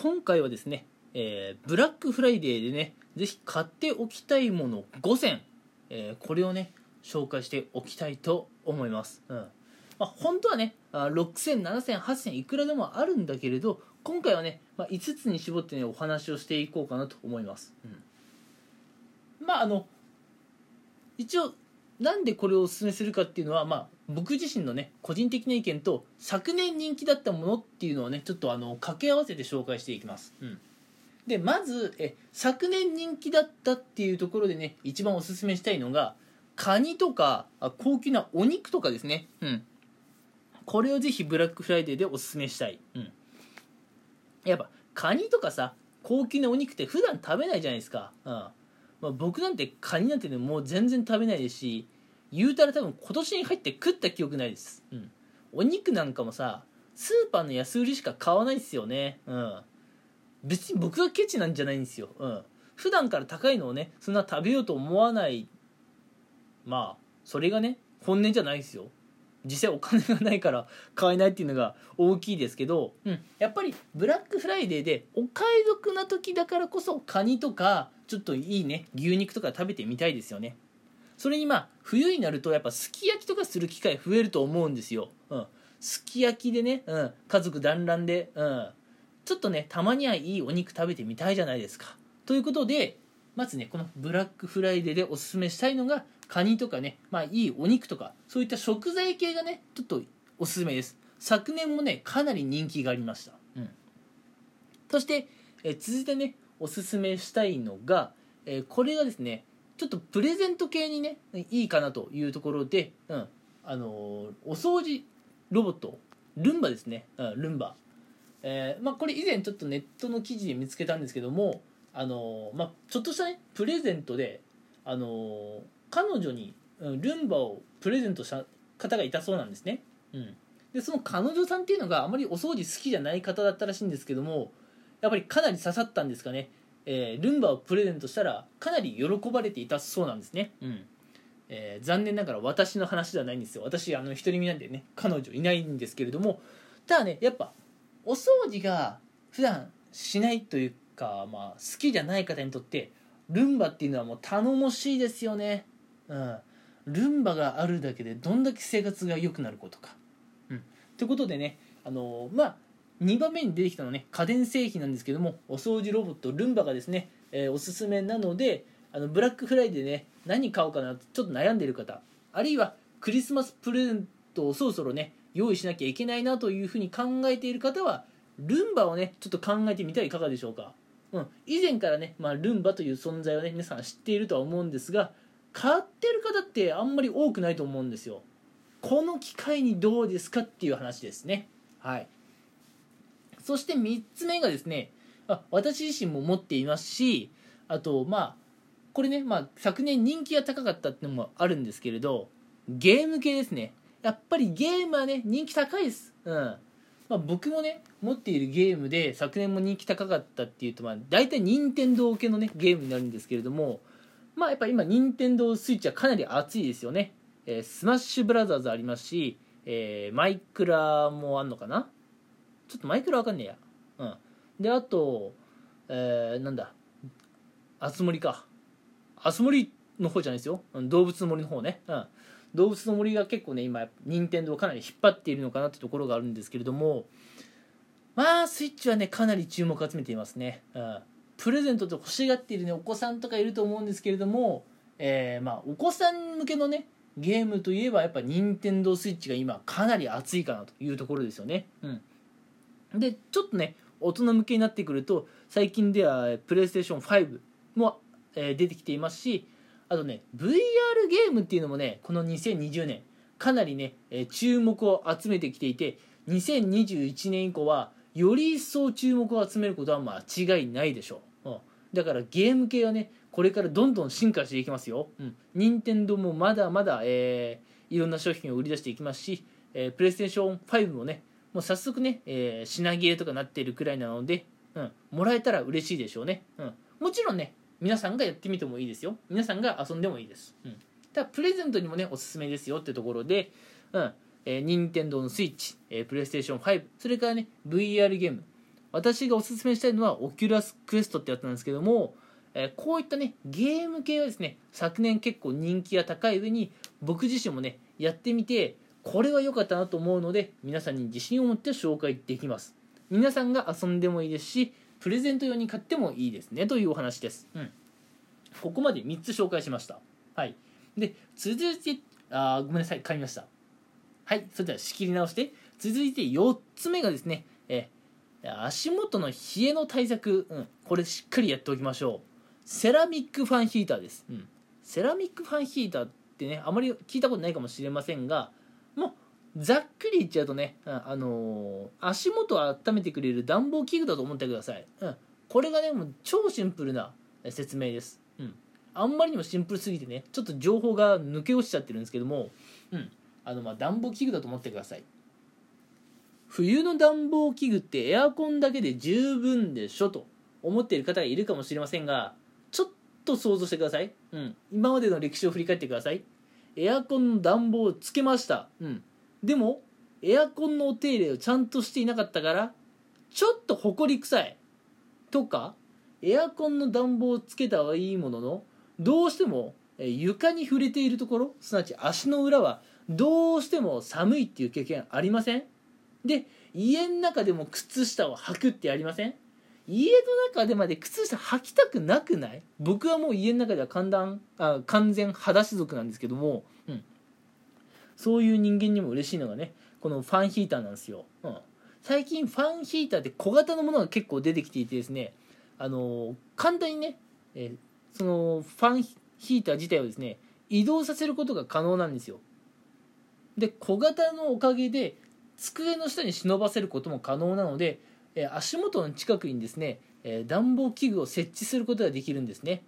今回はですね、えーブラックフライデーでねぜひ買っておきたいもの5選、えーこれをね紹介しておきたいと思います、うん。まあ、本当はね6000、7000、8000いくらでもあるんだけれど今回はね、まあ、5つに絞ってねお話をしていこうかなと思います、うん。まああの一応なんでこれをお勧めするかっていうのは、まあ、僕自身のね個人的な意見と昨年人気だったものっていうのをねちょっとあの掛け合わせて紹介していきます、うん、でまずえ昨年人気だったっていうところでね一番おすすめしたいのがカニとかあ高級なお肉とかですね、うん、これをぜひブラックフライデーでおすすめしたい、うん、やっぱカニとかさ高級なお肉って普段食べないじゃないですか、うんまあ、僕なんてカニなんてねもう全然食べないですし言うたら多分今年に入って食った記憶ないです、うん、お肉なんかもさスーパーの安売りしか買わないですよね。うん。別に僕がケチなんじゃないんですよ。うん。普段から高いのをねそんな食べようと思わないまあそれがね本音じゃないですよ実際お金がないから買えないっていうのが大きいですけど、うん、やっぱりブラックフライデーでお買い得な時だからこそカニとかちょっといいね牛肉とか食べてみたいですよね。それにまあ冬になるとやっぱすき焼きとかする機会増えると思うんですよ、うん、すき焼きでね、うん、家族団らんで、うん、ちょっとねたまにはいいお肉食べてみたいじゃないですか。ということでまずねこのブラックフライデーでおすすめしたいのがカニとかねまあいいお肉とかそういった食材系がねちょっとおすすめです。昨年もねかなり人気がありました、うん、そして、え続いてねおすすめしたいのが、えこれがですねちょっとプレゼント系にねいいかなというところで、うん。あのーお掃除ロボットルンバですね、うん、ルンバ、えーまあ、これ以前ちょっとネットの記事で見つけたんですけども、あのまあ、ちょっとしたねプレゼントで、あの彼女にルンバをプレゼントした方がいたそうなんですね、うん、でその彼女さんっていうのがあまりお掃除好きじゃない方だったらしいんですけどもやっぱりかなり刺さったんですかね、えールンバをプレゼントしたらかなり喜ばれていたそうなんですね、うん。えー残念ながら私の話ではないんですよ。私あの独り身なんでね彼女いないんですけれども。ただねやっぱお掃除が普段しないというか、まあ、好きじゃない方にとってルンバっていうのはもう頼もしいですよね。うん。ルンバがあるだけでどんだけ生活が良くなることか。うん。ということでねあのまあ2番目に出てきたのはね家電製品なんですけどもお掃除ロボットルンバがですね、えーおすすめなのであのブラックフライデーでね何買おうかなとちょっと悩んでる方あるいはクリスマスプレゼントをそろそろね用意しなきゃいけないなというふうに考えている方はルンバをねちょっと考えてみてはいかがでしょうか、うん、以前からね、まあ、ルンバという存在をね皆さん知っているとは思うんですが買ってる方ってあんまり多くないと思うんですよ。この機会にどうですかっていう話ですね。はい。そして3つ目がですねあ私自身も持っていますしあとまあこれね、まあ、昨年人気が高かったっていうのもあるんですけれどゲーム系ですね。やっぱりゲームはね人気高いです。うん。まあ、僕もね持っているゲームで昨年も人気高かったっていうとまあ大体任天堂系のねゲームになるんですけれどもまあやっぱ今任天堂スイッチはかなり熱いですよね、えースマッシュブラザーズありますし、えーマイクラもあんのかな？ちょっとマイクラわかんねえや。うん。であと、えーなんだ？あつ森か。あつ森の方じゃないですよ。動物の森の方ね。うん。動物の森が結構ね今任天堂かなり引っ張っているのかなってところがあるんですけれどもまあスイッチはねかなり注目を集めていますね、うん、プレゼントと欲しがっているねお子さんとかいると思うんですけれども、えーまあお子さん向けのねゲームといえばやっぱ任天堂スイッチが今かなり熱いかなというところですよね、うん、でちょっとね大人向けになってくると最近ではプレイステーション5も、え出てきていますしあとね VR ゲームっていうのもねこの2020年かなりね、え注目を集めてきていて2021年以降はより一層注目を集めることは間違いないでしょう、うん、だからゲーム系はねこれからどんどん進化していきますよ、うん、任天堂もまだまだ、えーいろんな商品を売り出していきますし、えープレイステーション5もねもう早速ね、えー品切れとかなっているくらいなので、うん、もらえたら嬉しいでしょうね、うん、もちろんね皆さんがやってみてもいいですよ。皆さんが遊んでもいいです、うん、ただプレゼントにもねおすすめですよってところで、うん。えー、任天堂のスイッチ、えー、プレイステーション5それからね VR ゲーム。私がおすすめしたいのはオキュラスクエストってやつなんですけども、えー、こういったねゲーム系はですね昨年結構人気が高い上に僕自身もねやってみてこれは良かったなと思うので皆さんに自信を持って紹介できます。皆さんが遊んでもいいですしプレゼント用に買ってもいいですねというお話です、うん、ここまで3つ紹介しました。はい。で続いてあごめんなさい噛みました。はい。それでは仕切り直して続いて4つ目がですねえ足元の冷えの対策、うん、これしっかりやっておきましょう。セラミックファンヒーターです、うん、セラミックファンヒーターってねあまり聞いたことないかもしれませんがもうざっくり言っちゃうとね、あのー、足元を温めてくれる暖房器具だと思ってください、うん、これがねもう超シンプルな説明です、うん、あんまりにもシンプルすぎてねちょっと情報が抜け落ちちゃってるんですけども、うん、あのまあ暖房器具だと思ってください。冬の暖房器具ってエアコンだけで十分でしょと思っている方がいるかもしれませんがちょっと想像してください、うん、今までの歴史を振り返ってください。エアコンの暖房をつけました、うん、でもエアコンのお手入れをちゃんとしていなかったからちょっとほこり臭い。とかエアコンの暖房をつけたはいいもののどうしても床に触れているところすなわち足の裏はどうしても寒いっていう経験ありません？で家の中でも靴下を履くってありません？家の中でまで靴下履きたくなくない？僕はもう家の中では完全あ完全裸足族なんですけども、うん、そういう人間にも嬉しいのがねこのファンヒーターなんですよ、うん、最近ファンヒーターって小型のものが結構出てきていてですねあの簡単にね、え、そのファンヒーター自体をですね移動させることが可能なんですよ。で小型のおかげで机の下に忍ばせることも可能なので、え足元の近くにですね、え暖房器具を設置することができるんですね。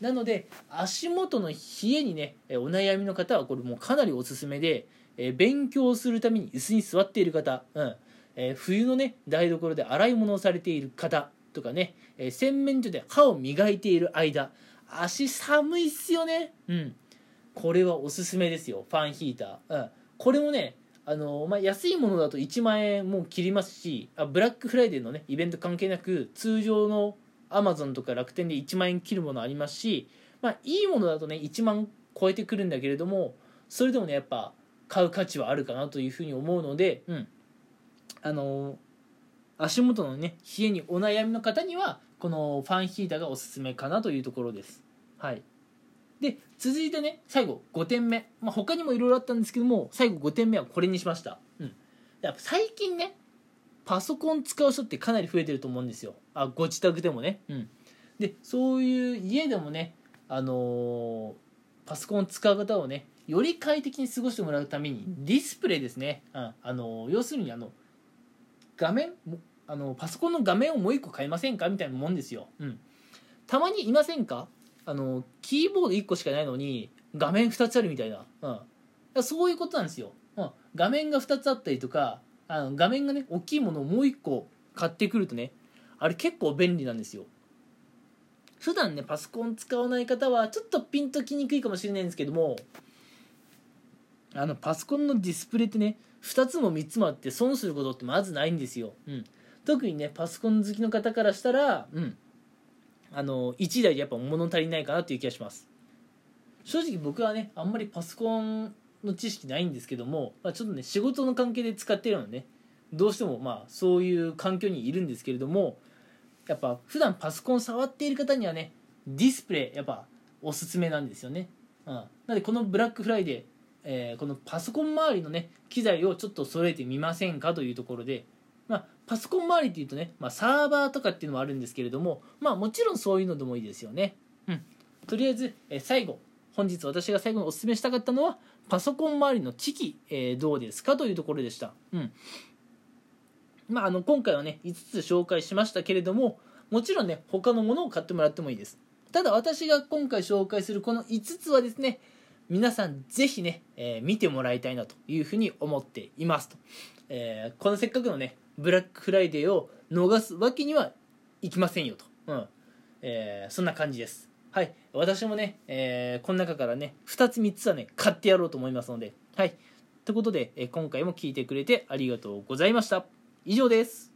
なので足元の冷えにねお悩みの方はこれもうかなりおすすめで、え勉強するために椅子に座っている方、うんえ冬のね台所で洗い物をされている方とかね、え洗面所で歯を磨いている間足寒いっすよね。うん。これはおすすめですよファンヒーター、うん、これもねあの、まあ、安いものだと1万円も切りますしあブラックフライデーのねイベント関係なく通常のアマゾンとか楽天で1万円切るものありますし、まあ、いいものだとね1万超えてくるんだけれどもそれでもねやっぱ買う価値はあるかなというふうに思うので、うん、あの足元のね冷えにお悩みの方にはこのファンヒーターがおすすめかなというところです。はい。で続いてね最後5点目、まあ、他にもいろいろあったんですけども最後5点目はこれにしました、うん、やっぱ最近ねパソコン使う人ってかなり増えてると思うんですよ。あご自宅でもね、うん、でそういう家でもねあのー、パソコン使う方をねより快適に過ごしてもらうためにディスプレイですね、うん、あのー、要するにあの画面あのパソコンの画面をもう一個買いませんかみたいなもんですよ、うん、たまにいませんか？あのキーボード1個しかないのに画面2つあるみたいな、うん、そういうことなんですよ、うん、画面が2つあったりとかあの画面がね大きいものをもう1個買ってくるとねあれ結構便利なんですよ。普段ねパソコン使わない方はちょっとピンときにくいかもしれないんですけどもあのパソコンのディスプレイってね2つも3つもあって損することってまずないんですよ、うん、特にねパソコン好きの方からしたら、うん、あの1台でやっぱ物足りないかなっていう気がします。正直僕はねあんまりパソコンの知識ないんですけども、まあ、ちょっとね仕事の関係で使ってるのねどうしてもまあそういう環境にいるんですけれどもやっぱ普段パソコン触っている方にはねディスプレイやっぱおすすめなんですよね、うん、なのでこのブラックフライデー、えー、このパソコン周りのね機材をちょっと揃えてみませんかというところでまあ、パソコン周りっていうとね、まあ、サーバーとかっていうのもあるんですけれども、まあ、もちろんそういうのでもいいですよね。うん。とりあえず、え最後、本日私が最後にお勧めしたかったのは、パソコン周りの機器、えー、どうですかというところでした。うん。まあ、あの、今回はね、5つ紹介しましたけれども、もちろんね、他のものを買ってもらってもいいです。ただ私が今回紹介するこの5つはですね、皆さんぜひね、えー、見てもらいたいなというふうに思っていますと。えー、このせっかくのね、ブラックフライデーを逃すわけにはいきませんよと、うんえー、そんな感じですはい私もね、えー、この中からね2つ3つはね買ってやろうと思いますのではい。ということで、え今回も聞いてくれてありがとうございました。以上です。